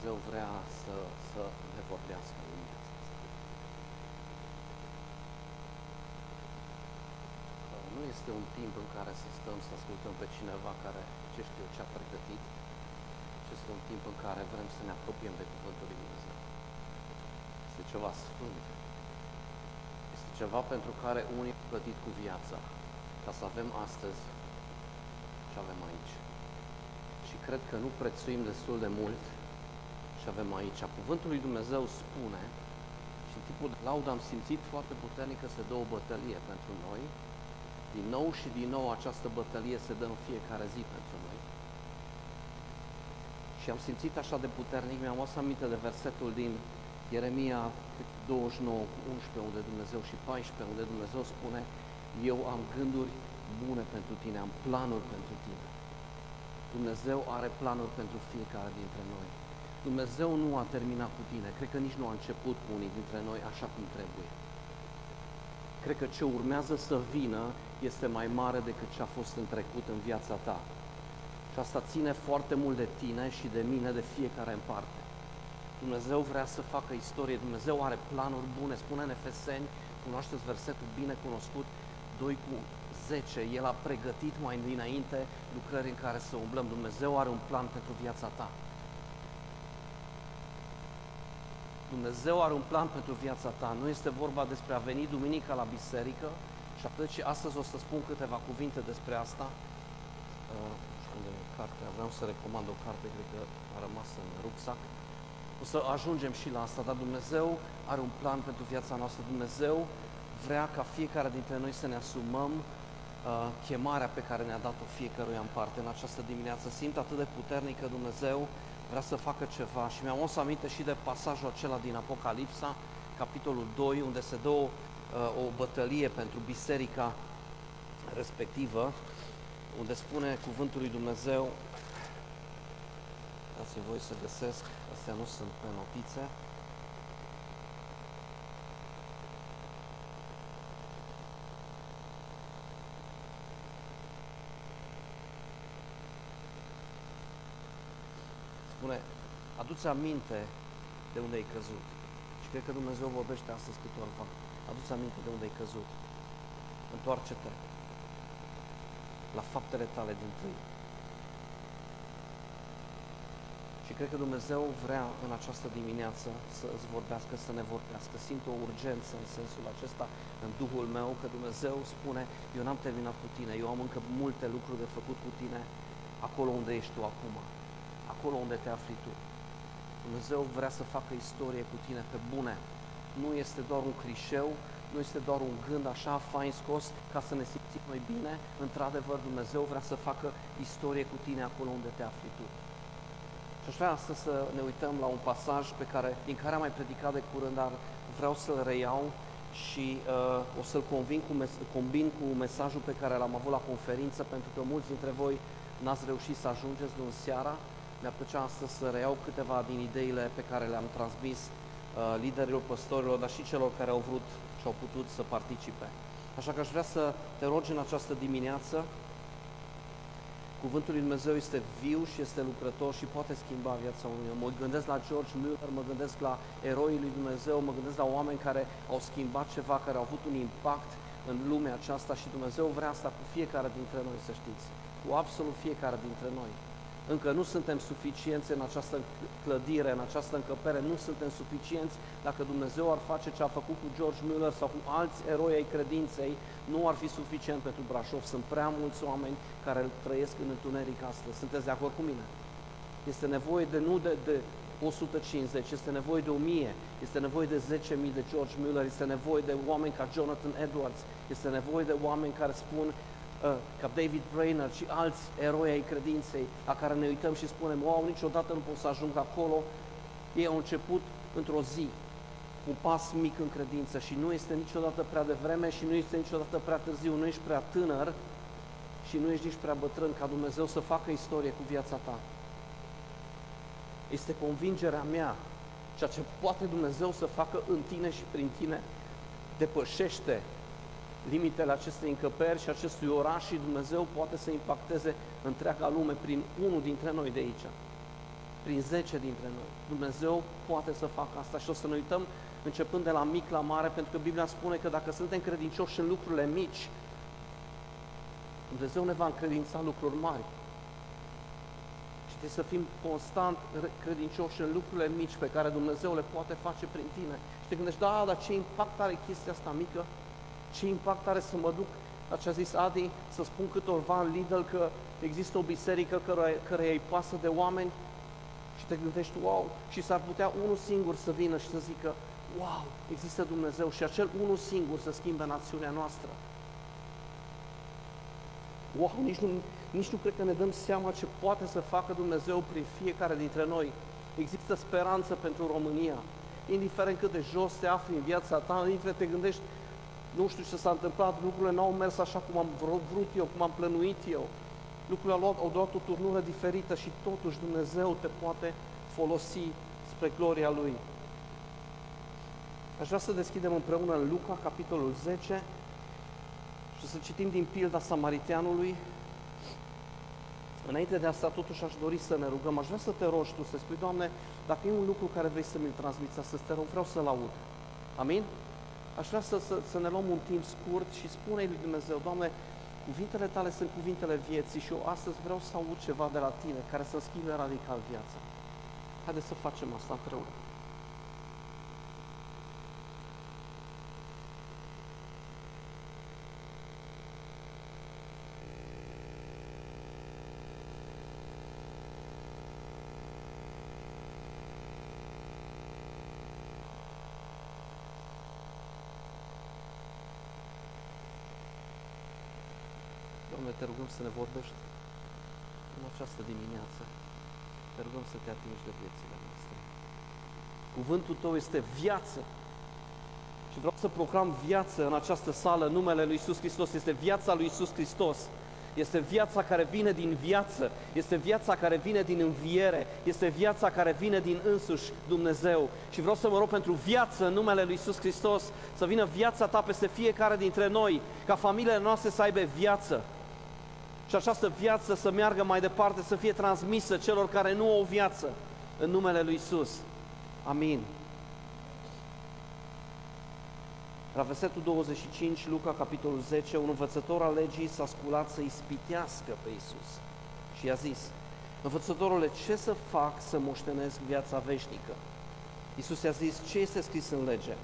Dumnezeu vrea să, să ne vorbească în viața asta. Nu este un timp în care să stăm să ascultăm pe cineva care, ce știu, ce-a pregătit, ci este un timp în care vrem să ne apropiem de Cuvântul Lui Dumnezeu. Este ceva sfânt. Este ceva pentru care unii au plătit cu viața, ca să avem astăzi ce avem aici. Și cred că nu prețuim destul de mult și avem aici. Cuvântul lui Dumnezeu spune, și în timpul de laudă am simțit foarte puternic că se dă o bătălie pentru noi. Din nou și din nou această bătălie se dă în fiecare zi pentru noi. Și am simțit așa de puternic, mi-am luat aminte de versetul din Ieremia 29 cu 11, unde Dumnezeu și 14, unde Dumnezeu spune Eu am gânduri bune pentru tine, am planuri pentru tine. Dumnezeu are planuri pentru fiecare dintre noi. Dumnezeu nu a terminat cu tine, cred că nici nu a început cu unii dintre noi așa cum trebuie. Cred că ce urmează să vină este mai mare decât ce a fost în trecut în viața ta. Și asta ține foarte mult de tine și de mine, de fiecare în parte. Dumnezeu vrea să facă istorie, Dumnezeu are planuri bune, spune în Efeseni, cunoașteți versetul bine cunoscut, 2 cu 10, El a pregătit mai dinainte lucrări în care să umblăm. Dumnezeu are un plan pentru viața ta. Dumnezeu are un plan pentru viața ta. Nu este vorba despre a veni duminica la biserică și atât și astăzi o să spun câteva cuvinte despre asta. Uh, unde e cartea? Vreau să recomand o carte, cred că a rămas în rucsac. O să ajungem și la asta, dar Dumnezeu are un plan pentru viața noastră. Dumnezeu vrea ca fiecare dintre noi să ne asumăm uh, chemarea pe care ne-a dat-o fiecăruia în parte în această dimineață. Simt atât de puternic că Dumnezeu vrea să facă ceva. Și mi-am să aminte și de pasajul acela din Apocalipsa, capitolul 2, unde se dă o, uh, o bătălie pentru biserica respectivă, unde spune cuvântul lui Dumnezeu, dați voi să găsesc, astea nu sunt pe notițe, spune, adu-ți aminte de unde ai căzut. Și cred că Dumnezeu vorbește astăzi câtorva. Adu-ți aminte de unde ai căzut. Întoarce-te la faptele tale din tâi. Și cred că Dumnezeu vrea în această dimineață să îți vorbească, să ne vorbească. Simt o urgență în sensul acesta în Duhul meu, că Dumnezeu spune, eu n-am terminat cu tine, eu am încă multe lucruri de făcut cu tine acolo unde ești tu acum acolo unde te afli tu. Dumnezeu vrea să facă istorie cu tine pe bune. Nu este doar un clișeu, nu este doar un gând așa fain scos ca să ne simțim noi bine. Într-adevăr, Dumnezeu vrea să facă istorie cu tine acolo unde te afli tu. Și aș vrea astăzi să ne uităm la un pasaj pe care, din care am mai predicat de curând, dar vreau să-l reiau și uh, o să-l convin cu mes- combin cu mesajul pe care l-am avut la conferință, pentru că mulți dintre voi n-ați reușit să ajungeți în seara mi-ar plăcea astăzi să reiau câteva din ideile pe care le-am transmis uh, liderilor, păstorilor, dar și celor care au vrut și au putut să participe. Așa că aș vrea să te rog în această dimineață. Cuvântul lui Dumnezeu este viu și este lucrător și poate schimba viața unui om. Mă gândesc la George Miller, mă gândesc la eroii lui Dumnezeu, mă gândesc la oameni care au schimbat ceva, care au avut un impact în lumea aceasta și Dumnezeu vrea asta cu fiecare dintre noi, să știți. Cu absolut fiecare dintre noi. Încă nu suntem suficienți în această clădire, în această încăpere, nu suntem suficienți dacă Dumnezeu ar face ce a făcut cu George Miller sau cu alți eroi ai credinței, nu ar fi suficient pentru Brașov. Sunt prea mulți oameni care trăiesc în întuneric astăzi. Sunteți de acord cu mine? Este nevoie de nu de, de 150, este nevoie de 1000, este nevoie de 10.000 de George Miller, este nevoie de oameni ca Jonathan Edwards, este nevoie de oameni care spun Uh, ca David Brainerd și alți eroi ai credinței la care ne uităm și spunem, wow, niciodată nu pot să ajung acolo. Ei au început într-o zi, cu un pas mic în credință și nu este niciodată prea devreme și nu este niciodată prea târziu, nu ești prea tânăr și nu ești nici prea bătrân ca Dumnezeu să facă istorie cu viața ta. Este convingerea mea, ceea ce poate Dumnezeu să facă în tine și prin tine, depășește limitele acestei încăperi și acestui oraș și Dumnezeu poate să impacteze întreaga lume prin unul dintre noi de aici. prin 10 dintre noi. Dumnezeu poate să facă asta și o să ne uităm începând de la mic la mare, pentru că Biblia spune că dacă suntem credincioși în lucrurile mici, Dumnezeu ne va încredința lucruri mari. Și trebuie să fim constant credincioși în lucrurile mici pe care Dumnezeu le poate face prin tine. Și te gândești, da, dar ce impact are chestia asta mică? Ce impact are să mă duc la ce a zis Adi, să spun câtorva în Lidl că există o biserică care, care îi pasă de oameni și te gândești, wow, și s-ar putea unul singur să vină și să zică, wow, există Dumnezeu și acel unul singur să schimbe națiunea noastră. Wow, nici nu, nici nu cred că ne dăm seama ce poate să facă Dumnezeu prin fiecare dintre noi. Există speranță pentru România. Indiferent cât de jos te afli în viața ta, indiferent te gândești, nu știu ce s-a întâmplat, lucrurile n-au mers așa cum am vrut eu, cum am plănuit eu. Lucrurile au luat, au luat o turnură diferită și totuși Dumnezeu te poate folosi spre gloria Lui. Aș vrea să deschidem împreună în Luca, capitolul 10, și să citim din pilda Samariteanului. Înainte de asta, totuși, aș dori să ne rugăm. Aș vrea să te rogi tu, să spui, Doamne, dacă e un lucru care vrei să mi-l transmiți astăzi, te rog, vreau să-l aud. Amin? Aș vrea să, să, să ne luăm un timp scurt și spune lui Dumnezeu, Doamne, cuvintele tale sunt cuvintele vieții și eu astăzi vreau să aud ceva de la tine care să schimbe radical viața. Haideți să facem asta împreună. Doamne, te rugăm să ne vorbești în această dimineață. Te rugăm să te atingi de viețile noastre. Cuvântul Tău este viață. Și vreau să proclam viață în această sală. Numele Lui Isus Hristos este viața Lui Isus Hristos. Este viața care vine din viață, este viața care vine din înviere, este viața care vine din însuși Dumnezeu. Și vreau să mă rog pentru viață în numele Lui Isus Hristos, să vină viața Ta peste fiecare dintre noi, ca familiile noastre să aibă viață și această viață să meargă mai departe, să fie transmisă celor care nu au viață în numele Lui Isus. Amin. La versetul 25, Luca, capitolul 10, un învățător al legii s-a sculat să ispitească pe Isus și i-a zis, Învățătorule, ce să fac să moștenesc viața veșnică? Isus i-a zis, ce este scris în lege?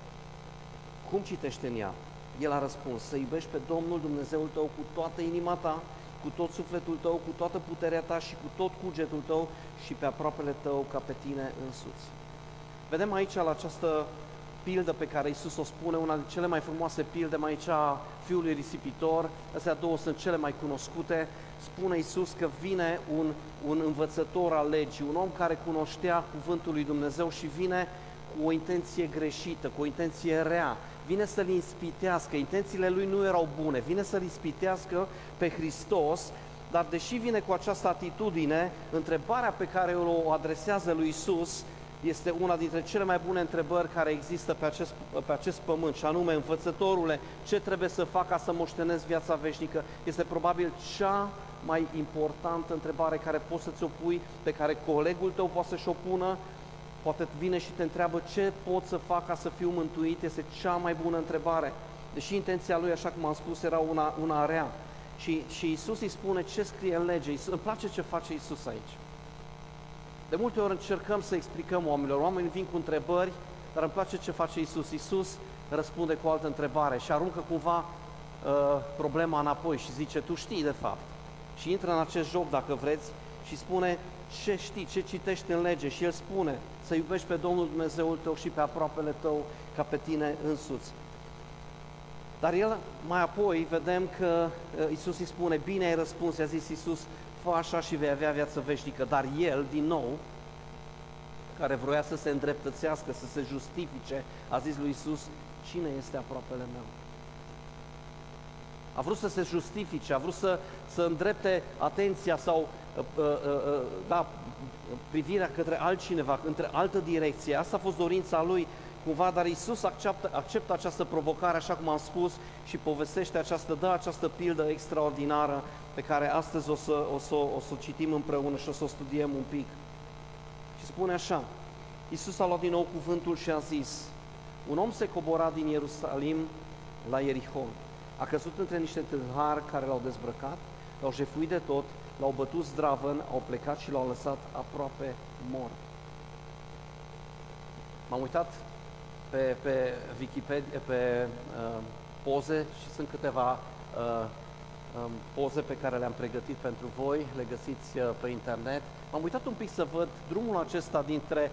Cum citește în ea? El a răspuns, să iubești pe Domnul Dumnezeul tău cu toată inima ta, cu tot sufletul tău, cu toată puterea ta și cu tot cugetul tău și pe aproapele tău ca pe tine însuți. Vedem aici la această pildă pe care Isus o spune, una dintre cele mai frumoase pilde, mai aici a fiului risipitor, astea două sunt cele mai cunoscute, spune Isus că vine un, un învățător al legii, un om care cunoștea cuvântul lui Dumnezeu și vine cu o intenție greșită, cu o intenție rea, vine să-L inspitească, intențiile Lui nu erau bune, vine să-L inspitească pe Hristos, dar deși vine cu această atitudine, întrebarea pe care o adresează lui Isus este una dintre cele mai bune întrebări care există pe acest, pe acest pământ, și anume, învățătorule, ce trebuie să fac ca să moștenesc viața veșnică? Este probabil cea mai importantă întrebare care poți să ți-o pui, pe care colegul tău poate să-și o pună, poate vine și te întreabă ce pot să fac ca să fiu mântuit, este cea mai bună întrebare. Deși intenția lui, așa cum am spus, era una, una rea. Și, și Isus îi spune ce scrie în lege. Isus, îmi place ce face Isus aici. De multe ori încercăm să explicăm oamenilor. Oamenii vin cu întrebări, dar îmi place ce face Isus. Isus răspunde cu o altă întrebare și aruncă cumva uh, problema înapoi și zice, tu știi de fapt. Și intră în acest joc, dacă vreți, și spune ce știi, ce citești în lege. Și el spune să iubești pe Domnul Dumnezeul tău și pe aproapele tău ca pe tine însuți. Dar el mai apoi vedem că uh, Isus îi spune, bine ai răspuns, i-a zis Isus, fă așa și vei avea viață veșnică. Dar el, din nou, care vroia să se îndreptățească, să se justifice, a zis lui Isus, cine este aproapele meu? A vrut să se justifice, a vrut să, să îndrepte atenția sau uh, uh, uh, da, privirea către altcineva, între altă direcție. Asta a fost dorința lui cumva, dar Isus acceptă, acceptă această provocare, așa cum am spus, și povestește această, dă această pildă extraordinară pe care astăzi o să o, să, o să o citim împreună și o să o studiem un pic. Și spune așa, Iisus a luat din nou cuvântul și a zis, un om se cobora din Ierusalim la Ierihon. A căzut între niște tâlhari care l-au dezbrăcat, l-au jefuit de tot, l-au bătut zdravăn, au plecat și l-au lăsat aproape mort. M-am uitat pe, pe Wikipedia, pe uh, poze și sunt câteva uh, um, poze pe care le-am pregătit pentru voi, le găsiți uh, pe internet. M-am uitat un pic să văd drumul acesta dintre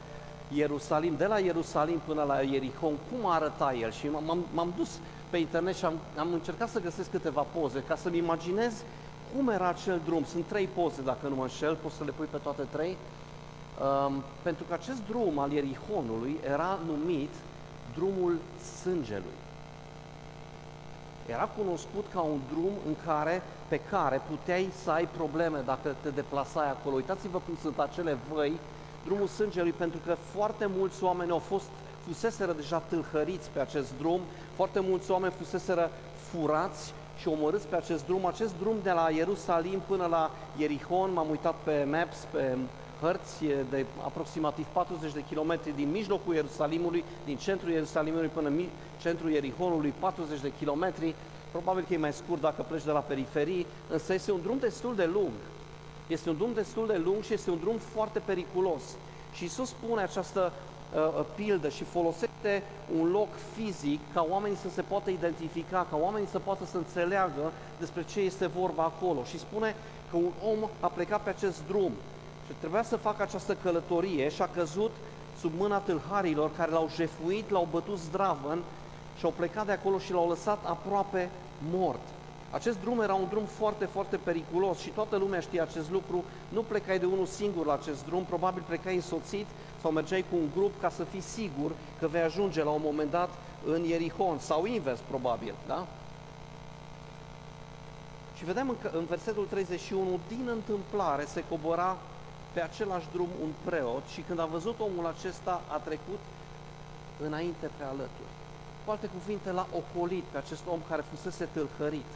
Ierusalim, de la Ierusalim până la Ierihon, cum arăta el și m-am, m-am dus pe internet și am, am încercat să găsesc câteva poze ca să-mi imaginez cum era acel drum. Sunt trei poze, dacă nu mă înșel, poți să le pui pe toate trei. Um, pentru că acest drum al Ierihonului era numit drumul sângelui. Era cunoscut ca un drum în care, pe care puteai să ai probleme dacă te deplasai acolo. Uitați-vă cum sunt acele văi, drumul sângelui, pentru că foarte mulți oameni au fost, fuseseră deja tâlhăriți pe acest drum, foarte mulți oameni fuseseră furați și omorâți pe acest drum. Acest drum de la Ierusalim până la Ierihon, m-am uitat pe Maps, pe hărți de aproximativ 40 de kilometri din mijlocul Ierusalimului, din centrul Ierusalimului până în centrul Ierihonului, 40 de kilometri. Probabil că e mai scurt dacă pleci de la periferii, însă este un drum destul de lung. Este un drum destul de lung și este un drum foarte periculos. Și Isus spune această uh, uh, pildă și folosește un loc fizic ca oamenii să se poată identifica, ca oamenii să poată să înțeleagă despre ce este vorba acolo. Și spune că un om a plecat pe acest drum și trebuia să facă această călătorie și a căzut sub mâna tâlharilor care l-au jefuit, l-au bătut zdravăn și au plecat de acolo și l-au lăsat aproape mort. Acest drum era un drum foarte, foarte periculos și toată lumea știe acest lucru. Nu plecai de unul singur la acest drum, probabil plecai însoțit sau mergeai cu un grup ca să fii sigur că vei ajunge la un moment dat în Ierihon sau invers, probabil, da? Și vedem în, în versetul 31, din întâmplare se cobora pe același drum un preot și când a văzut omul acesta, a trecut înainte pe alături. Cu alte cuvinte, l-a ocolit pe acest om care fusese tâlhărit.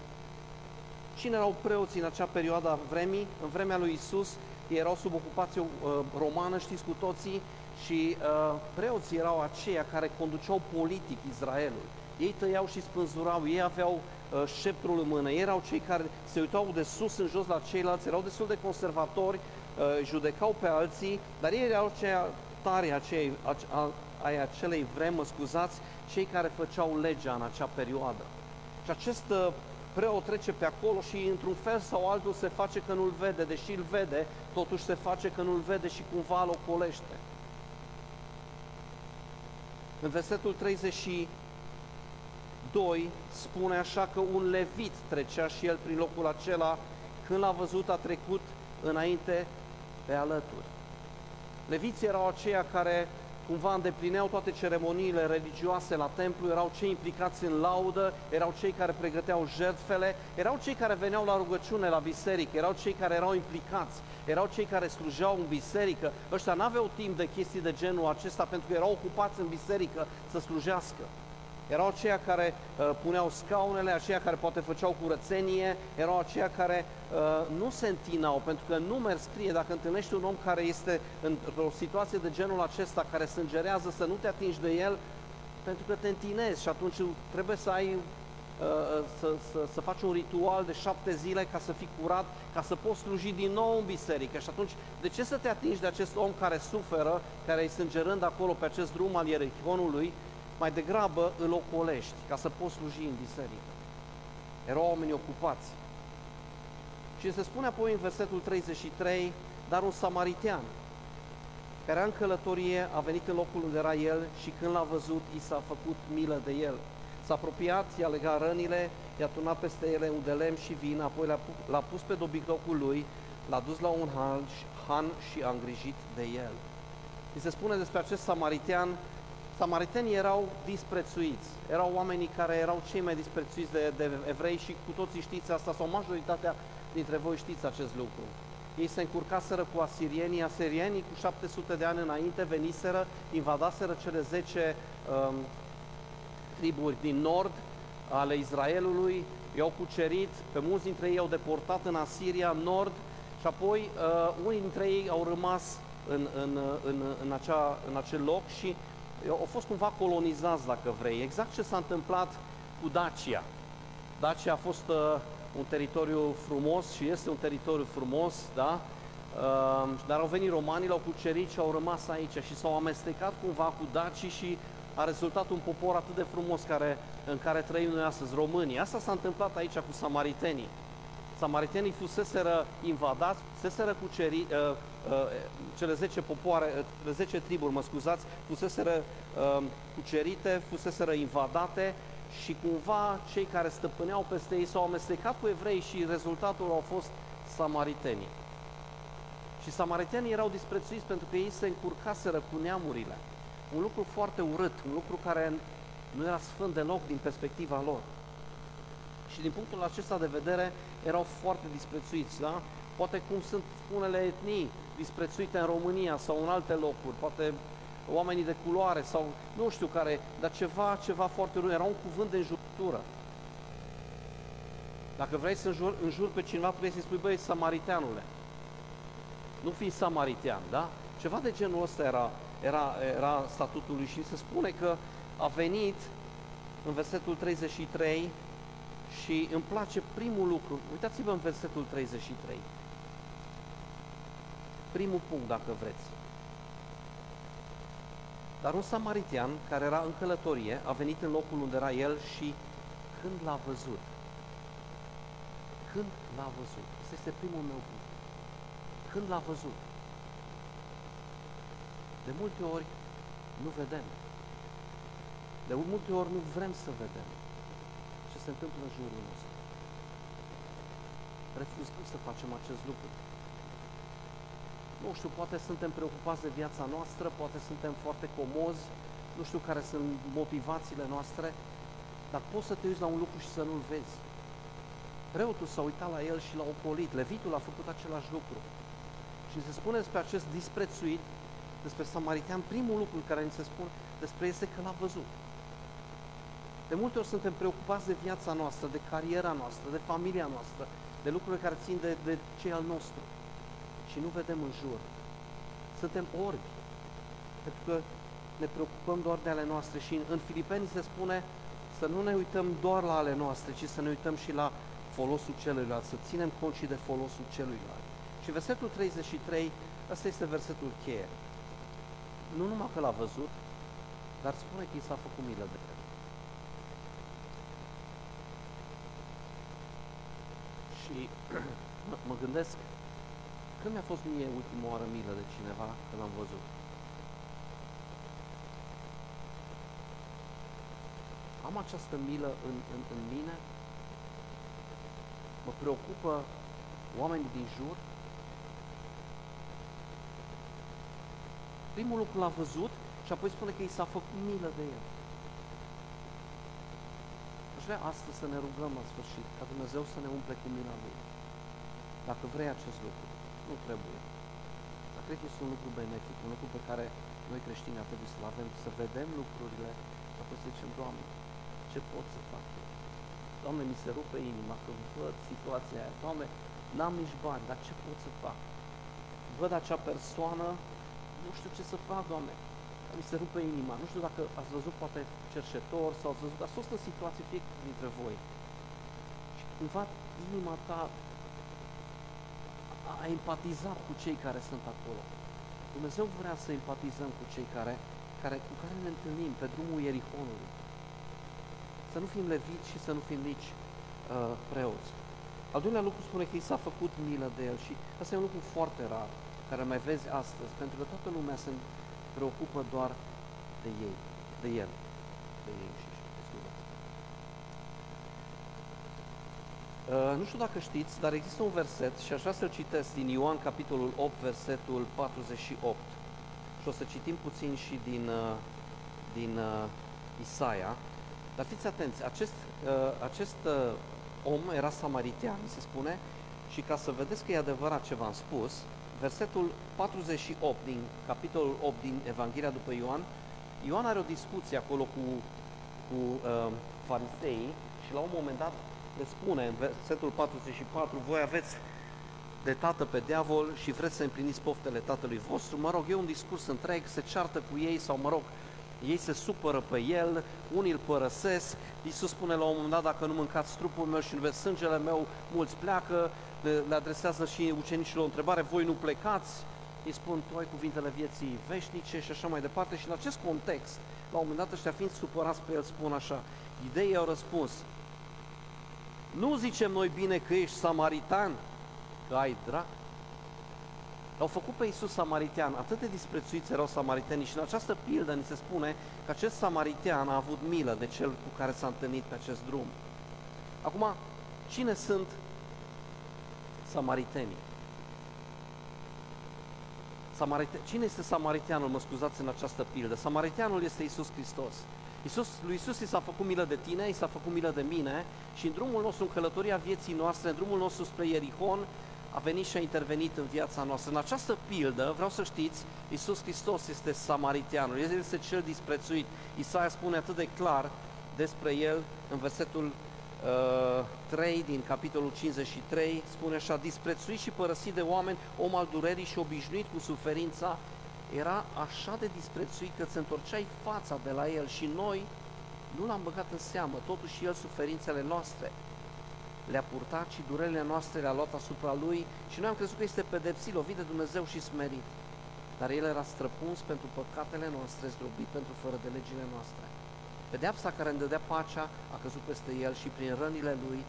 Cine erau preoții în acea perioadă a vremii? În vremea lui Isus, ei erau sub ocupație uh, romană, știți cu toții, și uh, preoții erau aceia care conduceau politic Israelul. Ei tăiau și spânzurau, ei aveau uh, șeptrul în mână, ei erau cei care se uitau de sus în jos la ceilalți, erau destul de conservatori, uh, judecau pe alții, dar ei erau cei tari acei, ai acelei vremi, mă scuzați, cei care făceau legea în acea perioadă. Și acest uh, preot trece pe acolo și într-un fel sau altul se face că nu-l vede, deși îl vede, totuși se face că nu-l vede și cumva îl ocolește. În versetul 32 spune așa că un levit trecea și el prin locul acela, când l-a văzut a trecut înainte pe alături. Leviții erau aceia care cumva îndeplineau toate ceremoniile religioase la templu, erau cei implicați în laudă, erau cei care pregăteau jertfele, erau cei care veneau la rugăciune la biserică, erau cei care erau implicați, erau cei care slujeau în biserică. Ăștia n-aveau timp de chestii de genul acesta pentru că erau ocupați în biserică să slujească. Erau aceia care uh, puneau scaunele, aceia care poate făceau curățenie, erau aceia care uh, nu se întinau, pentru că nu merg scrie, dacă întâlnești un om care este într-o situație de genul acesta, care sângerează, să nu te atingi de el, pentru că te întinezi și atunci trebuie să ai uh, să, să, să faci un ritual de șapte zile ca să fii curat, ca să poți sluji din nou în biserică. Și atunci, de ce să te atingi de acest om care suferă, care e sângerând acolo pe acest drum al Ierihonului, mai degrabă îl ocolești ca să poți sluji în biserică. Erau oameni ocupați. Și se spune apoi în versetul 33, dar un samaritean care în călătorie a venit în locul unde era el și când l-a văzut, i s-a făcut milă de el. S-a apropiat, i-a legat rănile, i-a turnat peste ele un de lemn și vin, apoi l-a, l-a pus pe dobitocul lui, l-a dus la un han, han și a îngrijit de el. I se spune despre acest samaritean Samaritenii erau disprețuiți, erau oamenii care erau cei mai disprețuiți de, de evrei și cu toții știți asta, sau majoritatea dintre voi știți acest lucru. Ei se încurcaseră cu asirienii, asirienii cu 700 de ani înainte veniseră, invadaseră cele 10 um, triburi din nord ale Israelului, i-au cucerit, pe mulți dintre ei au deportat în Asiria, în nord, și apoi uh, unii dintre ei au rămas în, în, în, în, acea, în acel loc și au fost cumva colonizați, dacă vrei. Exact ce s-a întâmplat cu Dacia. Dacia a fost uh, un teritoriu frumos și este un teritoriu frumos, da? Uh, dar au venit romanii, l-au cucerit și au rămas aici și s-au amestecat cumva cu dacii și a rezultat un popor atât de frumos care, în care trăim noi astăzi, românii. Asta s-a întâmplat aici cu samaritenii. Samaritenii fuseseră invadați, fuseseră cuceri, uh, uh, cele 10 popoare, uh, 10 triburi, mă scuzați, fuseseră uh, cucerite, fuseseră invadate și cumva cei care stăpâneau peste ei s-au amestecat cu evrei și rezultatul au fost samaritenii. Și samaritenii erau disprețuiți pentru că ei se încurcaseră cu neamurile. Un lucru foarte urât, un lucru care nu era sfânt deloc din perspectiva lor. Și din punctul acesta de vedere erau foarte disprețuiți, da? Poate cum sunt unele etnii disprețuite în România sau în alte locuri, poate oamenii de culoare sau nu știu care, dar ceva, ceva foarte rău. Era un cuvânt de înjurătură. Dacă vrei să înjur, înjur pe cineva, trebuie să-i spui, băi, samariteanule. Nu fi samaritean, da? Ceva de genul ăsta era, era, era statutul lui și se spune că a venit în versetul 33 și îmi place primul lucru. Uitați-vă în versetul 33. Primul punct, dacă vreți. Dar un samaritian care era în călătorie a venit în locul unde era el și când l-a văzut, când l-a văzut, asta este primul meu punct, când l-a văzut, de multe ori nu vedem, de multe ori nu vrem să vedem ce se întâmplă în jurul nostru. Refuzăm să facem acest lucru nu știu, poate suntem preocupați de viața noastră, poate suntem foarte comozi, nu știu care sunt motivațiile noastre, dar poți să te uiți la un lucru și să nu-l vezi. Preotul s-a uitat la el și l-a ocolit, levitul a făcut același lucru. Și se spune despre acest disprețuit, despre samaritean, primul lucru care ni se spune despre este că l-a văzut. De multe ori suntem preocupați de viața noastră, de cariera noastră, de familia noastră, de lucrurile care țin de, de cei al nostru și nu vedem în jur. Suntem orbi, pentru că ne preocupăm doar de ale noastre și în Filipeni se spune să nu ne uităm doar la ale noastre, ci să ne uităm și la folosul celuilalt, să ținem cont și de folosul celuilalt. Și versetul 33, ăsta este versetul cheie. Nu numai că l-a văzut, dar spune că i s-a făcut milă de el. Și mă gândesc când mi-a fost mie ultima oară milă de cineva când l-am văzut? Am această milă în, în, în mine? Mă preocupă oamenii din jur? Primul lucru l-a văzut și apoi spune că i s-a făcut milă de el. Aș vrea astăzi să ne rugăm la sfârșit ca Dumnezeu să ne umple cu mila Lui. Dacă vrei acest lucru nu trebuie. Dar cred că este un lucru benefic, un lucru pe care noi creștini ar trebui să-l avem, să vedem lucrurile și apoi să zicem, Doamne, ce pot să fac eu? Doamne, mi se rupe inima când văd situația aia. Doamne, n-am nici bani, dar ce pot să fac? Văd acea persoană, nu știu ce să fac, Doamne. Mi se rupe inima. Nu știu dacă ați văzut poate cercetor sau ați văzut, dar fost în situație fie dintre voi. Și cumva inima ta a empatizat cu cei care sunt acolo. Dumnezeu vrea să empatizăm cu cei care, care, cu care ne întâlnim pe drumul Ierihonului. Să nu fim leviți și să nu fim nici uh, preoți. Al doilea lucru spune că i s-a făcut milă de el și asta e un lucru foarte rar, care mai vezi astăzi, pentru că toată lumea se preocupă doar de ei, de el, de ei și Uh, nu știu dacă știți, dar există un verset și aș vrea să-l citesc din Ioan, capitolul 8, versetul 48. Și o să citim puțin și din, uh, din uh, Isaia. Dar fiți atenți, acest, uh, acest uh, om era samaritean, se spune, și ca să vedeți că e adevărat ce v-am spus, versetul 48 din capitolul 8 din Evanghelia după Ioan, Ioan are o discuție acolo cu, cu uh, farisei și la un moment dat le spune în versetul 44, voi aveți de tată pe diavol și vreți să împliniți poftele tatălui vostru, mă rog, e un discurs întreg, se ceartă cu ei sau, mă rog, ei se supără pe el, unii îl părăsesc, Iisus spune la un moment dat, dacă nu mâncați trupul meu și nu veți sângele meu, mulți pleacă, le adresează și ucenicilor o întrebare, voi nu plecați? Îi spun, tu ai cuvintele vieții veșnice și așa mai departe și în acest context, la un moment dat ăștia fiind supărați pe el, spun așa, ideii au răspuns, nu zicem noi bine că ești samaritan, că ai drac. L-au făcut pe Iisus samaritean, atât de disprețuiți erau samaritenii și în această pildă ni se spune că acest samaritean a avut milă de cel cu care s-a întâlnit pe acest drum. Acum, cine sunt samaritenii? Samarite... Cine este samariteanul, mă scuzați, în această pildă? Samariteanul este Isus Hristos. Iisus, lui Isus i s-a făcut milă de tine, i s-a făcut milă de mine și în drumul nostru, în călătoria vieții noastre, în drumul nostru spre Ierihon, a venit și a intervenit în viața noastră. În această pildă, vreau să știți, Iisus Hristos este samariteanul, El este cel disprețuit. Isaia spune atât de clar despre El în versetul uh, 3 din capitolul 53, spune așa, disprețuit și părăsit de oameni, om al durerii și obișnuit cu suferința, era așa de disprețuit că îți întorceai fața de la el și noi nu l-am băgat în seamă, totuși el suferințele noastre le-a purtat și durerile noastre le-a luat asupra lui și noi am crezut că este pedepsit, lovit de Dumnezeu și smerit. Dar el era străpuns pentru păcatele noastre, zdrobit pentru fără de legile noastre. Pedeapsa care îmi dădea pacea a căzut peste el și prin rănile lui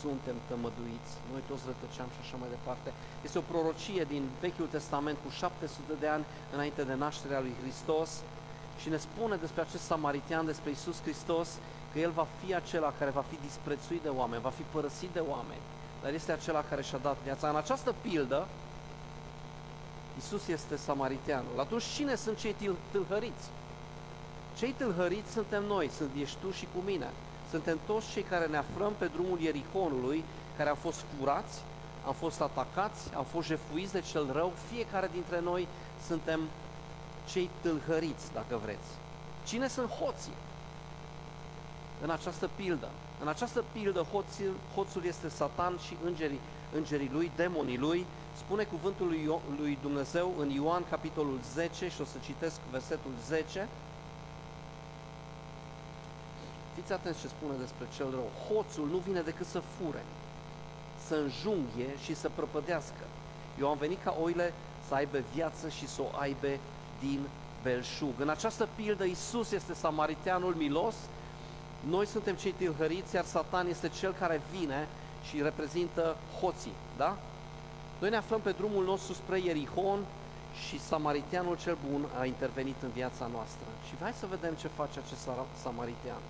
suntem tămăduiți. Noi toți rătăceam și așa mai departe. Este o prorocie din Vechiul Testament cu 700 de ani înainte de nașterea lui Hristos și ne spune despre acest samaritian, despre Isus Hristos, că el va fi acela care va fi disprețuit de oameni, va fi părăsit de oameni, dar este acela care și-a dat viața. În această pildă, Isus este samariteanul. Atunci cine sunt cei tâlhăriți? Cei tâlhăriți suntem noi, sunt ești tu și cu mine. Suntem toți cei care ne aflăm pe drumul Ierihonului, care au fost furați, am fost atacați, am fost jefuiți de cel rău, fiecare dintre noi suntem cei tâlhăriți, dacă vreți. Cine sunt hoții? În această pildă. În această pildă hoțul, hoțul este Satan și îngerii, îngerii lui, demonii lui. Spune cuvântul lui, lui Dumnezeu în Ioan capitolul 10 și o să citesc versetul 10. Fiți atenți ce spune despre cel rău. Hoțul nu vine decât să fure, să înjunghie și să prăpădească. Eu am venit ca oile să aibă viață și să o aibă din belșug. În această pildă Isus este samariteanul milos, noi suntem cei tilhăriți, iar Satan este cel care vine și reprezintă hoții, da? Noi ne aflăm pe drumul nostru spre Ierihon și samariteanul cel bun a intervenit în viața noastră. Și hai să vedem ce face acest samaritean.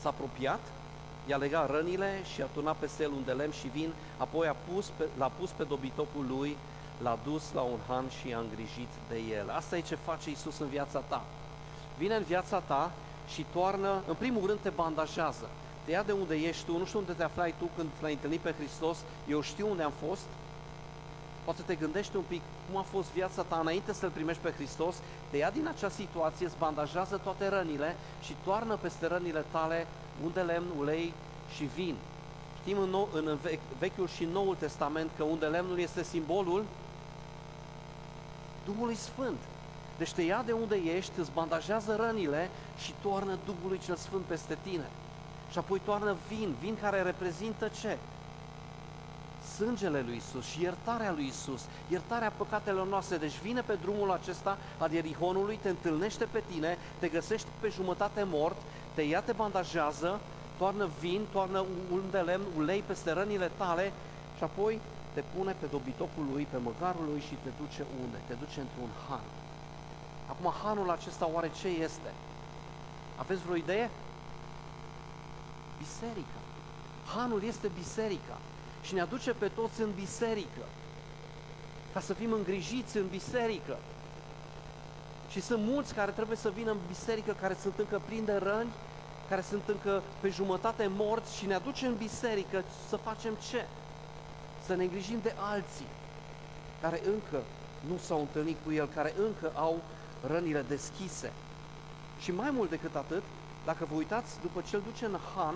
S-a apropiat, i-a legat rănile și a turnat pe el un de lemn și vin, apoi a pus pe, l-a pus pe dobitocul lui, l-a dus la un han și a îngrijit de el. Asta e ce face Isus în viața ta. Vine în viața ta și toarnă, în primul rând te bandajează. Te ia de unde ești tu, nu știu unde te aflai tu când l-ai întâlnit pe Hristos, eu știu unde am fost, Poate te gândești un pic cum a fost viața ta înainte să-L primești pe Hristos, te ia din acea situație, îți bandajează toate rănile și toarnă peste rănile tale unde lemn, ulei și vin. Știm în, nou, în Vechiul și Noul Testament că unde lemnul este simbolul Duhului Sfânt. Deci te ia de unde ești, îți bandajează rănile și toarnă Duhului cel Sfânt peste tine. Și apoi toarnă vin, vin care reprezintă ce? sângele lui Isus și iertarea lui Isus, iertarea păcatelor noastre. Deci vine pe drumul acesta al Ierihonului, te întâlnește pe tine, te găsești pe jumătate mort, te ia, te bandajează, toarnă vin, toarnă un de lemn, ulei peste rănile tale și apoi te pune pe dobitocul lui, pe măgarul lui și te duce unde? Te duce într-un han. Acum, hanul acesta oare ce este? Aveți vreo idee? Biserica. Hanul este biserica și ne aduce pe toți în biserică, ca să fim îngrijiți în biserică. Și sunt mulți care trebuie să vină în biserică, care sunt încă plini de răni, care sunt încă pe jumătate morți și ne aduce în biserică să facem ce? Să ne îngrijim de alții care încă nu s-au întâlnit cu El, care încă au rănile deschise. Și mai mult decât atât, dacă vă uitați, după ce îl duce în Han,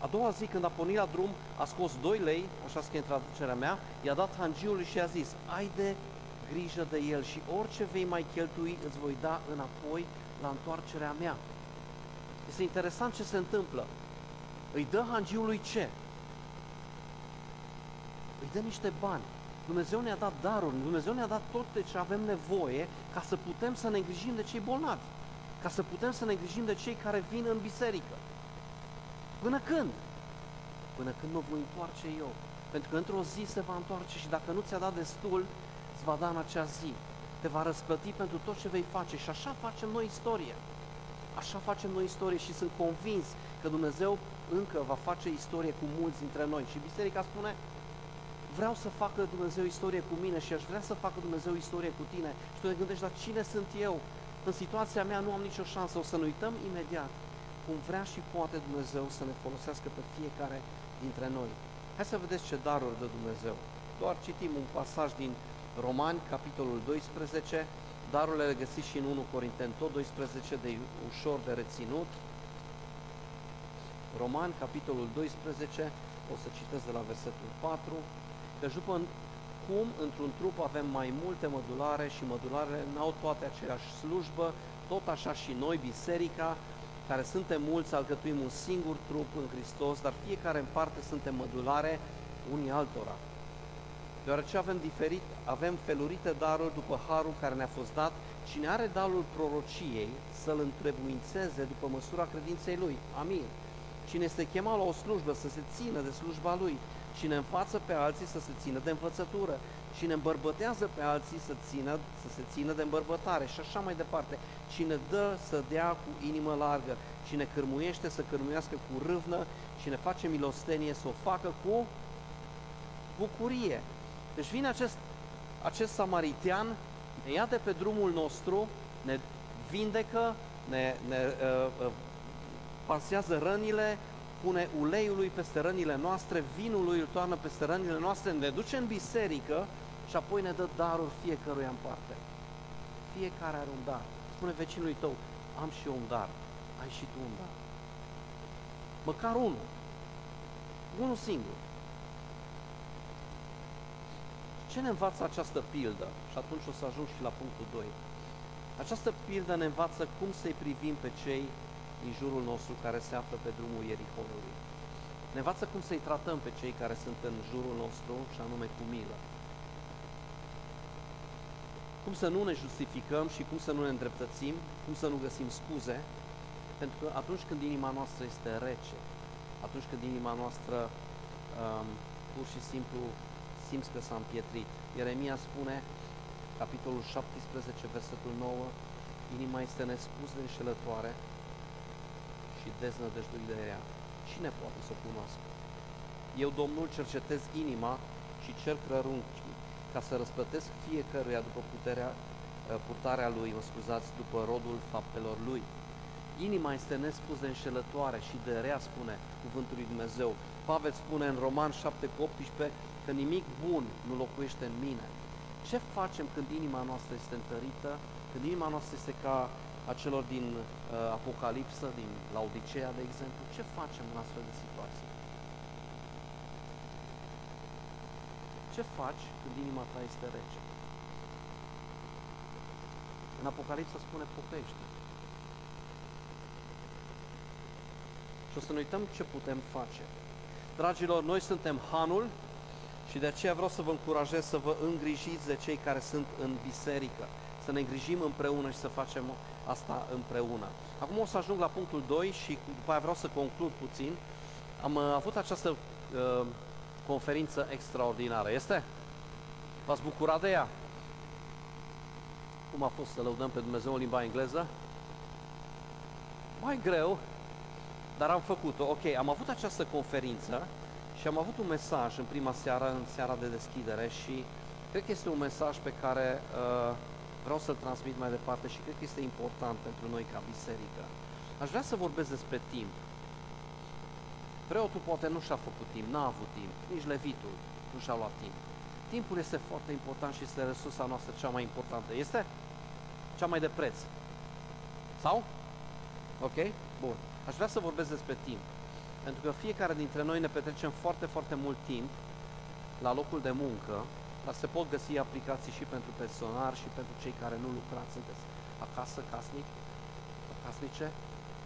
A doua zi, când a pornit la drum, a scos 2 lei, așa scrie în traducerea mea, i-a dat hangiului și a zis, ai de grijă de el și orice vei mai cheltui îți voi da înapoi la întoarcerea mea. Este interesant ce se întâmplă. Îi dă hangiului ce? Îi dă niște bani. Dumnezeu ne-a dat daruri, Dumnezeu ne-a dat tot de ce avem nevoie ca să putem să ne îngrijim de cei bolnavi, ca să putem să ne îngrijim de cei care vin în biserică. Până când? Până când mă voi întoarce eu. Pentru că într-o zi se va întoarce și dacă nu ți-a dat destul, îți va da în acea zi. Te va răsplăti pentru tot ce vei face și așa facem noi istorie. Așa facem noi istorie și sunt convins că Dumnezeu încă va face istorie cu mulți dintre noi. Și biserica spune, vreau să facă Dumnezeu istorie cu mine și aș vrea să facă Dumnezeu istorie cu tine. Și tu te gândești, dar cine sunt eu? În situația mea nu am nicio șansă, o să ne uităm imediat cum vrea și poate Dumnezeu să ne folosească pe fiecare dintre noi. Hai să vedeți ce daruri dă Dumnezeu. Doar citim un pasaj din Romani, capitolul 12, darurile le găsiți și în 1 Corinteni, tot 12, de ușor de reținut. Roman, capitolul 12, o să citesc de la versetul 4, că după cum într-un trup avem mai multe mădulare și mădularele n-au toate aceeași slujbă, tot așa și noi, biserica, care suntem mulți, alcătuim un singur trup în Hristos, dar fiecare în parte suntem mădulare unii altora. Deoarece avem diferit, avem felurite daruri după harul care ne-a fost dat, cine are darul prorociei să-l întrebuințeze după măsura credinței lui. Amin. Cine este chemat la o slujbă să se țină de slujba lui, cine înfață pe alții să se țină de învățătură, cine îmbărbătează pe alții să, țină, să se țină de îmbărbătare și așa mai departe. Cine dă să dea cu inimă largă, cine cârmuiește să cârmuiască cu râvnă, cine face milostenie să o facă cu bucurie. Deci vine acest, acest samaritian, ne ia de pe drumul nostru, ne vindecă, ne, ne uh, uh, pansează rănile, pune uleiului peste rănile noastre, vinul lui îl toarnă peste rănile noastre, ne duce în biserică și apoi ne dă daruri fiecăruia în parte. Fiecare are un dar. Spune vecinului tău, am și eu un dar, ai și tu un dar. Măcar unul. Unul singur. Ce ne învață această pildă? Și atunci o să ajung și la punctul 2. Această pildă ne învață cum să-i privim pe cei din jurul nostru care se află pe drumul Ierihonului. Ne învață cum să-i tratăm pe cei care sunt în jurul nostru și anume cu milă. Cum să nu ne justificăm și cum să nu ne îndreptățim, cum să nu găsim scuze, pentru că atunci când inima noastră este rece, atunci când inima noastră um, pur și simplu simți că s-a împietrit. Ieremia spune, capitolul 17, versetul 9, inima este nespus de înșelătoare și deznădăjduit de ea. Cine poate să o cunoască? Eu, Domnul, cercetez inima și cerc rărunchii, ca să răsplătesc fiecăruia după puterea, ă, purtarea lui, mă scuzați, după rodul faptelor lui. Inima este nespus de înșelătoare și de rea, spune cuvântul lui Dumnezeu. Pavel spune în Roman 7 18 că nimic bun nu locuiește în mine. Ce facem când inima noastră este întărită, când inima noastră este ca a celor din uh, Apocalipsă, din Laodicea, de exemplu, ce facem în astfel de situații? Ce faci când inima ta este rece? În Apocalipsă spune popește. Și o să ne uităm ce putem face. Dragilor, noi suntem Hanul și de aceea vreau să vă încurajez să vă îngrijiți de cei care sunt în biserică, să ne îngrijim împreună și să facem asta împreună. Acum o să ajung la punctul 2 și după aia vreau să conclud puțin. Am uh, avut această uh, conferință extraordinară. Este? V-ați bucurat de ea? Cum a fost să lăudăm pe Dumnezeu în limba engleză? Mai greu, dar am făcut-o. Ok, am avut această conferință și am avut un mesaj în prima seară, în seara de deschidere și cred că este un mesaj pe care uh, vreau să-l transmit mai departe și cred că este important pentru noi ca biserică. Aș vrea să vorbesc despre timp. Preotul poate nu și-a făcut timp, n-a avut timp, nici levitul nu și-a luat timp. Timpul este foarte important și este resursa noastră cea mai importantă. Este? Cea mai de preț. Sau? Ok? Bun. Aș vrea să vorbesc despre timp. Pentru că fiecare dintre noi ne petrecem foarte, foarte mult timp la locul de muncă, dar se pot găsi aplicații și pentru pensionari și pentru cei care nu lucrați, sunteți acasă, casnic, casnice.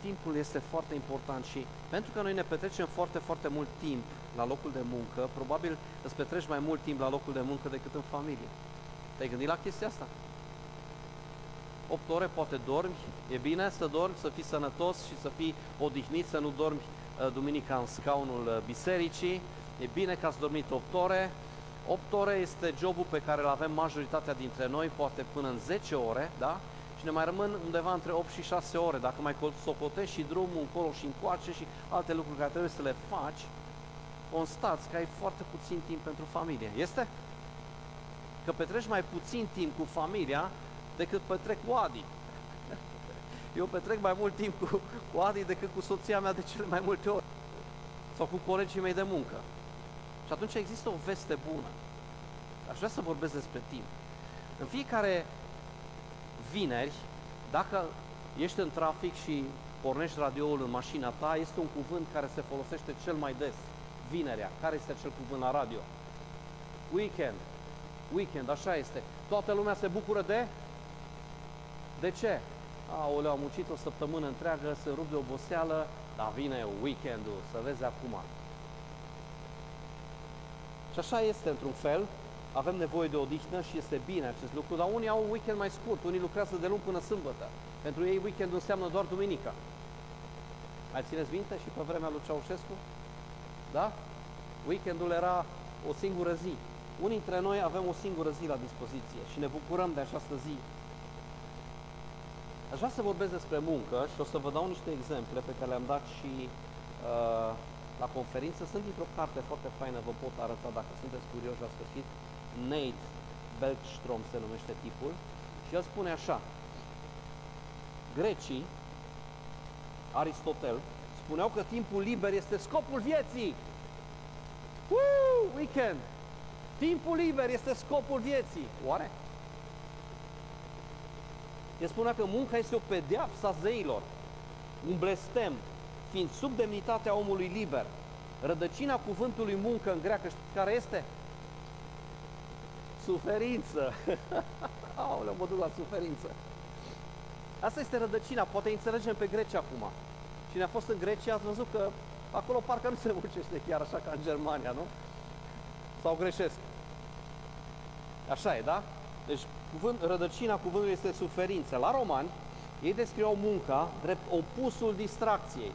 Timpul este foarte important și pentru că noi ne petrecem foarte, foarte mult timp la locul de muncă, probabil îți petreci mai mult timp la locul de muncă decât în familie. Te-ai gândit la chestia asta? 8 ore poate dormi, e bine să dormi, să fii sănătos și să fii odihnit, să nu dormi uh, duminica în scaunul uh, bisericii, e bine că ați dormit 8 ore, 8 ore este jobul pe care îl avem majoritatea dintre noi, poate până în 10 ore, da? Și ne mai rămân undeva între 8 și 6 ore, dacă mai socotești și drumul încolo și încoace și alte lucruri care trebuie să le faci, constați că ai foarte puțin timp pentru familie. Este? Că petreci mai puțin timp cu familia decât petrec cu Adi. Eu petrec mai mult timp cu, cu Adi decât cu soția mea de cele mai multe ori. Sau cu colegii mei de muncă. Și atunci există o veste bună. Aș vrea să vorbesc despre timp. În fiecare vineri, dacă ești în trafic și pornești radioul în mașina ta, este un cuvânt care se folosește cel mai des. Vinerea. Care este acel cuvânt la radio? Weekend. Weekend, așa este. Toată lumea se bucură de de ce? Aoleu, am muncit o săptămână întreagă, se rup de oboseală, dar vine weekendul, să vezi acum. Și așa este într-un fel, avem nevoie de odihnă și este bine acest lucru, dar unii au un weekend mai scurt, unii lucrează de luni până sâmbătă. Pentru ei weekendul înseamnă doar duminica. Mai țineți minte și pe vremea lui Ceaușescu? Da? Weekendul era o singură zi. Unii dintre noi avem o singură zi la dispoziție și ne bucurăm de această zi Aș vrea să vorbesc despre muncă și o să vă dau niște exemple pe care le-am dat și uh, la conferință. Sunt dintr-o carte foarte faină, vă pot arăta dacă sunteți curioși la sfârșit. Nate Belkstrom se numește tipul și el spune așa. Grecii, Aristotel, spuneau că timpul liber este scopul vieții. Woo! Weekend! Timpul liber este scopul vieții. Oare? El spunea că munca este o pedeapsă a zeilor, un blestem, fiind sub demnitatea omului liber. Rădăcina cuvântului muncă în greacă, știți care este? Suferință. Aoleu, mă duc la suferință. Asta este rădăcina, poate înțelegem pe greci acum. Cine a fost în Grecia ați văzut că acolo parcă nu se muncește chiar așa ca în Germania, nu? Sau greșesc? Așa e, da? Deci cuvânt, rădăcina cuvântului este suferință. La romani, ei descriau munca drept opusul distracției.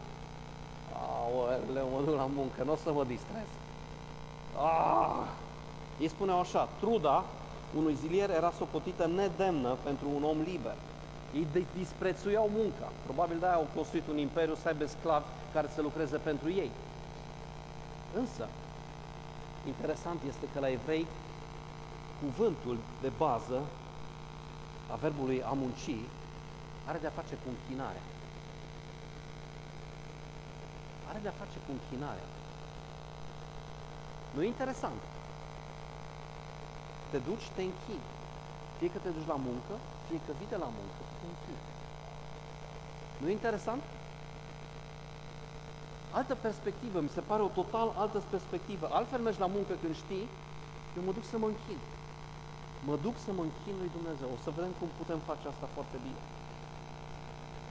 Aoleu, mă duc la muncă, nu o să mă distrez. Ah! Ei spuneau așa, truda unui zilier era socotită nedemnă pentru un om liber. Ei disprețuiau munca. Probabil de-aia au construit un imperiu să aibă sclavi care să lucreze pentru ei. Însă, interesant este că la evrei cuvântul de bază a verbului a munci are de-a face cu închinarea. Are de-a face cu închinarea. Nu e interesant. Te duci, te închini. Fie că te duci la muncă, fie că vii de la muncă, te închini. Nu e interesant? Altă perspectivă, mi se pare o total altă perspectivă. Altfel mergi la muncă când știi, eu mă duc să mă închin. Mă duc să mă închin lui Dumnezeu. O să vedem cum putem face asta foarte bine.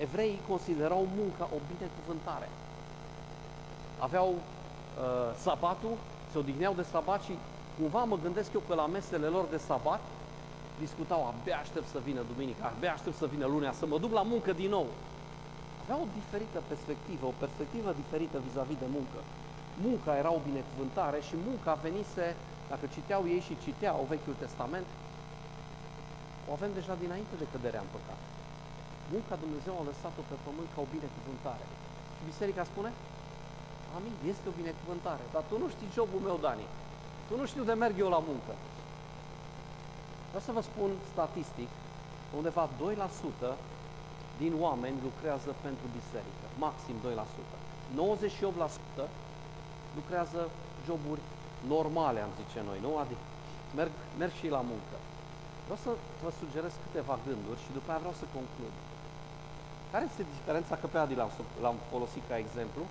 Evreii considerau munca o binecuvântare. Aveau uh, sabatul, se odihneau de sabat și cumva mă gândesc eu că la mesele lor de sabat discutau, abia aștept să vină duminica, abia aștept să vină lunea, să mă duc la muncă din nou. Aveau o diferită perspectivă, o perspectivă diferită vis-a-vis de muncă. Munca era o binecuvântare și munca venise dacă citeau ei și citeau Vechiul Testament, o avem deja dinainte de căderea în păcat. Munca Dumnezeu a lăsat-o pe pământ ca o binecuvântare. Și biserica spune, amin, este o binecuvântare, dar tu nu știi jobul meu, Dani. Tu nu știu de merg eu la muncă. Vreau să vă spun statistic, undeva 2% din oameni lucrează pentru biserică, maxim 2%. 98% lucrează joburi normale, am zice noi, nu? Adică merg, merg și la muncă. Vreau să vă sugerez câteva gânduri și după aia vreau să conclud. Care este diferența, că pe Adi l-am, l-am folosit ca exemplu,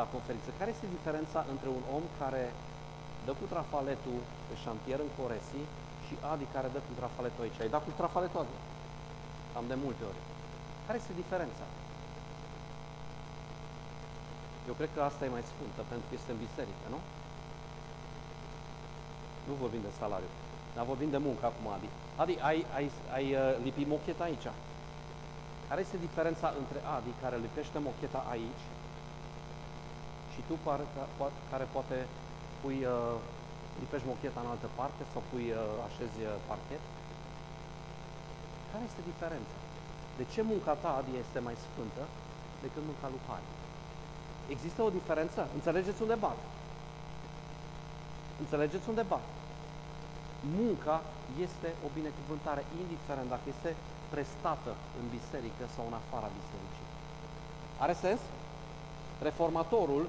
la conferință. Care este diferența între un om care dă cu trafaletul pe șantier în Coresi și Adi care dă cu trafaletul aici? Ai dat cu trafaletul Adi? Am de multe ori. Care este diferența? Eu cred că asta e mai sfântă, pentru că este în biserică, nu? Nu vorbim de salariu, dar vorbim de muncă acum, Adi. Adi, ai, ai, ai uh, lipit mocheta aici? Care este diferența între Adi, care lipește mocheta aici, și tu par, ca, care poate pui, uh, lipești mocheta în altă parte sau pui, uh, așezi uh, parchet? Care este diferența? De ce munca ta, Adi, este mai sfântă decât munca lui Hari? Există o diferență? Înțelegeți unde bat? Înțelegeți unde bat? Munca este o binecuvântare, indiferent dacă este prestată în biserică sau în afara bisericii. Are sens? Reformatorul,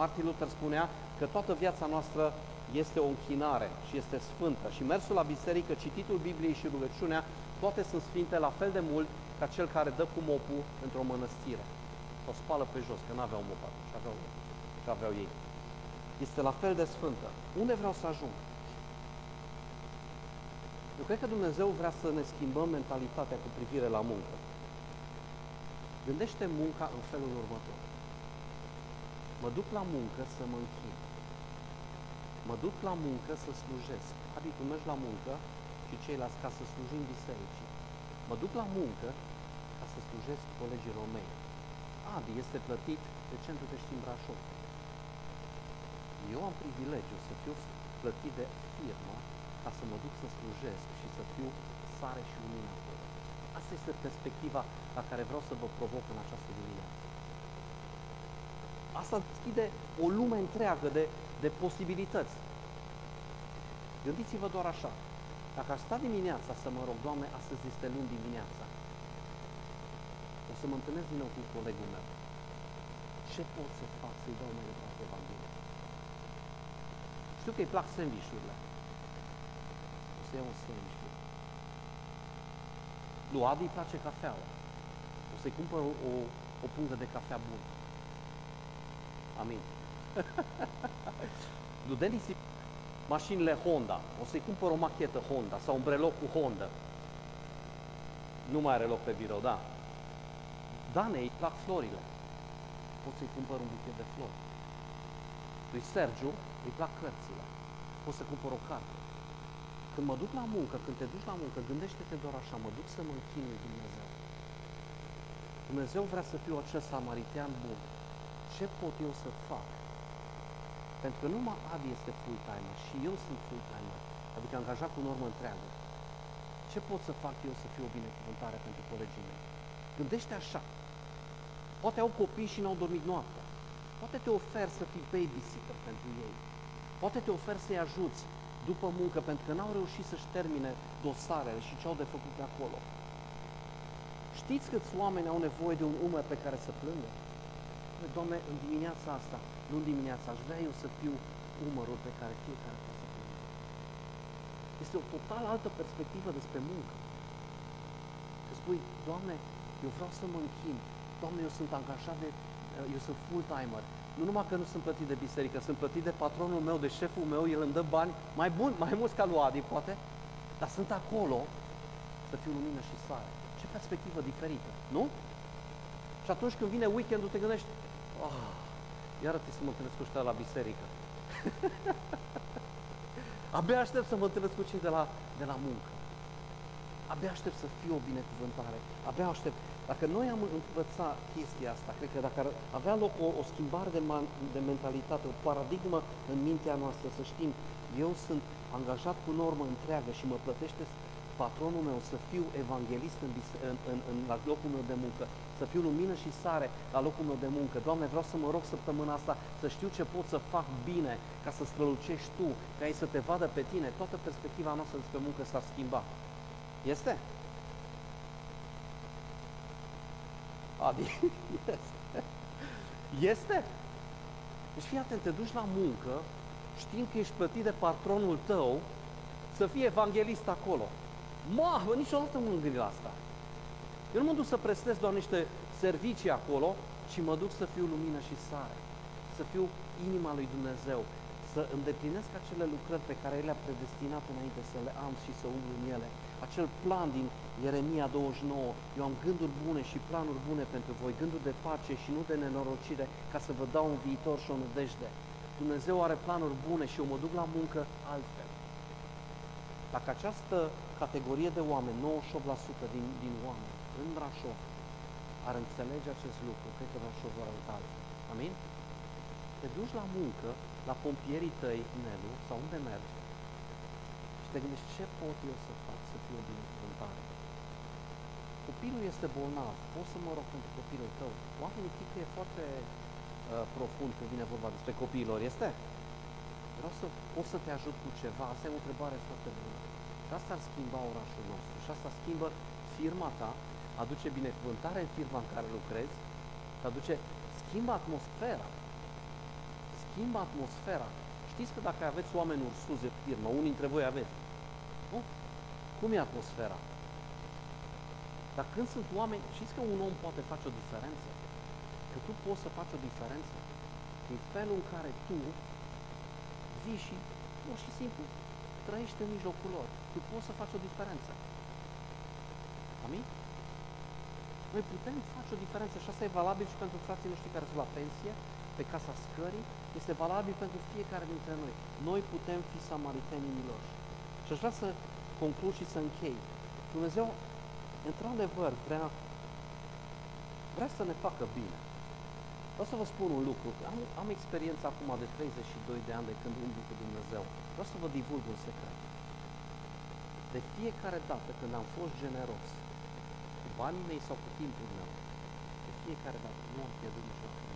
Martin Luther spunea că toată viața noastră este o închinare și este sfântă și mersul la biserică, cititul Bibliei și rugăciunea, toate sunt sfinte la fel de mult ca cel care dă cu mopul într-o mănăstire. O spală pe jos, că nu aveau mop atunci, aveau, ce aveau ei. Este la fel de sfântă. Unde vreau să ajung? Eu cred că Dumnezeu vrea să ne schimbăm mentalitatea cu privire la muncă. Gândește munca în felul următor. Mă duc la muncă să mă închin. Mă duc la muncă să slujesc. Adică tu mergi la muncă și ceilalți ca să slujim bisericii. Mă duc la muncă ca să slujesc colegii romei. Adi este plătit de Centru de Știm Brașov. Eu am privilegiu să fiu plătit de firmă ca să mă duc să slujesc și să fiu sare și lumină acolo. Asta este perspectiva la care vreau să vă provoc în această dimineață. Asta deschide o lume întreagă de, de posibilități. Gândiți-vă doar așa. Dacă aș sta dimineața să mă rog, Doamne, astăzi este luni dimineața, o să mă întâlnesc din nou cu colegul meu. Ce pot să fac să-i dau mai departe Evanghelia? Știu că îi plac sandvișurile. O să iau un sandwich. Lui Adi îi place cafeaua. O să-i cumpăr o, o, o pungă de cafea bună. Amin. Lui Denis mașinile Honda. O să-i cumpăr o machetă Honda sau un breloc cu Honda. Nu mai are loc pe birou, da. Danei îi plac florile. Pot să-i cumpăr un buchet de flori. Lui Sergiu îi plac cărțile. Pot să cumpăr o carte. Când mă duc la muncă, când te duci la muncă, gândește-te doar așa, mă duc să mă închin lui Dumnezeu. Dumnezeu vrea să fiu acest samaritean bun. Ce pot eu să fac? Pentru că numai Adi este full-timer și eu sunt full-timer, adică angajat cu normă întreagă. Ce pot să fac eu să fiu o binecuvântare pentru colegii mei? Gândește așa. Poate au copii și n-au dormit noaptea. Poate te ofer să fii babysitter pentru ei. Poate te ofer să-i ajuți după muncă pentru că n-au reușit să-și termine dosarele și ce au de făcut pe acolo. Știți câți oameni au nevoie de un umăr pe care să plângă? Doamne, în dimineața asta, nu în dimineața, aș vrea eu să fiu umărul pe care fiecare poate să plângă. Este o total altă perspectivă despre muncă. Că spui, Doamne, eu vreau să mă închin. Doamne, eu sunt angajat de, eu sunt full-timer. Nu numai că nu sunt plătit de biserică, sunt plătit de patronul meu, de șeful meu, el îmi dă bani mai buni, mai mulți ca lui Adi, poate, dar sunt acolo să fiu lumină și sare. Ce perspectivă diferită, nu? Și atunci când vine weekendul te gândești, oh, iar trebuie să mă întâlnesc cu ăștia la biserică. Abia aștept să mă întâlnesc cu cei de la, de la muncă. Abia aștept să fiu o binecuvântare. Abia aștept. Dacă noi am învățat chestia asta, cred că dacă ar avea loc o, o schimbare de, man, de mentalitate, o paradigmă în mintea noastră, să știm, eu sunt angajat cu normă întreagă și mă plătește patronul meu să fiu evanghelist în, în, în, în, la locul meu de muncă, să fiu lumină și sare la locul meu de muncă. Doamne, vreau să mă rog săptămâna asta să știu ce pot să fac bine ca să strălucești Tu, ca ei să te vadă pe tine. Toată perspectiva noastră despre muncă s-ar schimba. Este? Adi, este. Este? Deci fii atent, te duci la muncă știind că ești plătit de patronul tău să fii evanghelist acolo. Mă, niciodată nu mă gândit la asta. Eu nu mă duc să prestez doar niște servicii acolo, ci mă duc să fiu lumină și sare. să fiu inima lui Dumnezeu, să îndeplinesc acele lucrări pe care El le-a predestinat înainte să le am și să umblu în ele. Acel plan din Ieremia 29, eu am gânduri bune și planuri bune pentru voi, gânduri de pace și nu de nenorocire, ca să vă dau un viitor și o nădejde. Dumnezeu are planuri bune și eu mă duc la muncă altfel. Dacă această categorie de oameni, 98% din, din oameni, în Brașov, ar înțelege acest lucru, cred că Brașov vor arăta altfel. Amin? Te duci la muncă, la pompierii tăi, Nelu, sau unde mergi, și te gândești ce pot eu să fac să fiu o binecuvântare. Copilul este bolnav, poți să mă rog pentru copilul tău. Oamenii cred că e foarte uh, profund când vine vorba despre copiilor, este? Vreau să pot să te ajut cu ceva, asta e o întrebare foarte bună. Și asta ar schimba orașul nostru și asta schimbă firma ta, aduce binecuvântare în firma în care lucrezi, aduce, schimbă atmosfera. Schimbă atmosfera. Știți că dacă aveți oameni ursuzi în firmă, unii dintre voi aveți, nu? Cum e atmosfera? Dar când sunt oameni, știți că un om poate face o diferență? Că tu poți să faci o diferență în felul în care tu vii și pur și simplu trăiești în mijlocul lor. Tu poți să faci o diferență. Amin? Noi putem face o diferență și asta e valabil și pentru frații noștri care sunt la pensie, pe casa scării, este valabil pentru fiecare dintre noi. Noi putem fi samariteni miloși. Și aș vrea să conclud și să închei. Dumnezeu, într-adevăr, vrea, vrea să ne facă bine. Vreau să vă spun un lucru. Am, am experiența acum de 32 de ani de când umblu cu Dumnezeu. Vreau să vă divulg un secret. De fiecare dată când am fost generos cu banii mei sau cu timpul meu, de fiecare dată nu am pierdut niciodată.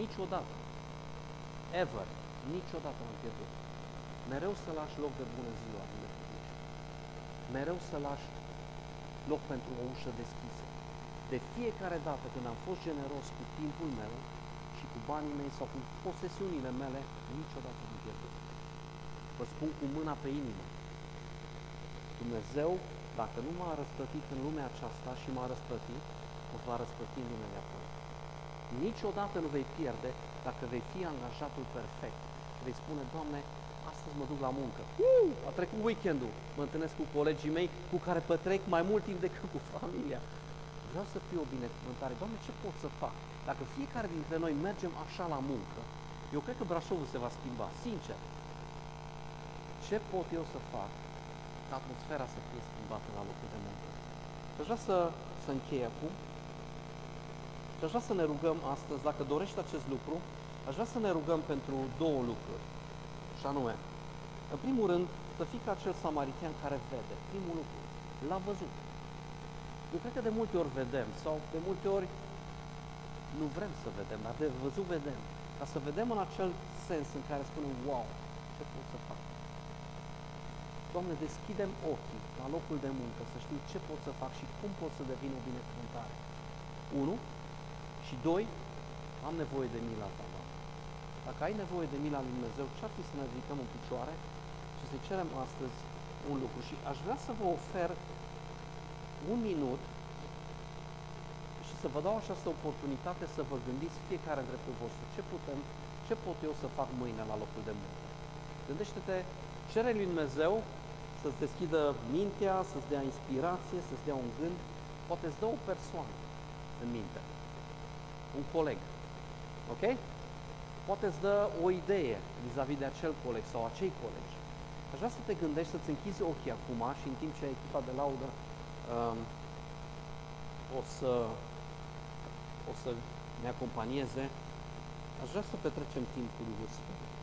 Niciodată. Ever. Niciodată nu am pierdut. Mereu să lași loc de bună ziua. Mereu să lași loc pentru o ușă deschisă. De fiecare dată când am fost generos cu timpul meu și cu banii mei sau cu posesiunile mele, niciodată nu pierdut. Vă spun cu mâna pe inimă. Dumnezeu, dacă nu m-a răsplătit în lumea aceasta și m-a răsplătit, o va răsplăti în lumea viatoră. Niciodată nu vei pierde dacă vei fi angajatul perfect. Și vei spune, Doamne, astăzi mă duc la muncă. Uh, a trecut weekendul, mă întâlnesc cu colegii mei cu care petrec mai mult timp decât cu familia. Vreau să fiu o binecuvântare. Doamne, ce pot să fac? Dacă fiecare dintre noi mergem așa la muncă, eu cred că Brașovul se va schimba, sincer. Ce pot eu să fac ca atmosfera să fie schimbată la locul de muncă? Și aș vrea să, să închei acum. Și aș vrea să ne rugăm astăzi, dacă dorești acest lucru, aș vrea să ne rugăm pentru două lucruri. Și anume, în primul rând, să fii ca acel samaritian care vede. Primul lucru, l-a văzut. Eu cred că de multe ori vedem, sau de multe ori nu vrem să vedem, dar de văzut vedem. Ca să vedem în acel sens în care spunem, wow, ce pot să fac? Doamne, deschidem ochii la locul de muncă, să știu ce pot să fac și cum pot să devin o binecuvântare. Unu. Și doi, am nevoie de mila ta, Doamne. Dacă ai nevoie de mila lui Dumnezeu, ce-ar fi să ne ridicăm în picioare și să cerem astăzi un lucru? Și aș vrea să vă ofer un minut și să vă dau această oportunitate să vă gândiți fiecare în dreptul vostru. Ce putem, ce pot eu să fac mâine la locul de muncă? Gândește-te, cere lui Dumnezeu să-ți deschidă mintea, să-ți dea inspirație, să-ți dea un gând, poate îți dă o persoană în minte, un coleg, ok? Poate îți dă o idee vis-a-vis de acel coleg sau acei colegi. Aș vrea să te gândești, să-ți închizi ochii acum și în timp ce echipa de laudă um, o să, o să ne acompanieze, aș vrea să petrecem timp cu Duhul Sfânt.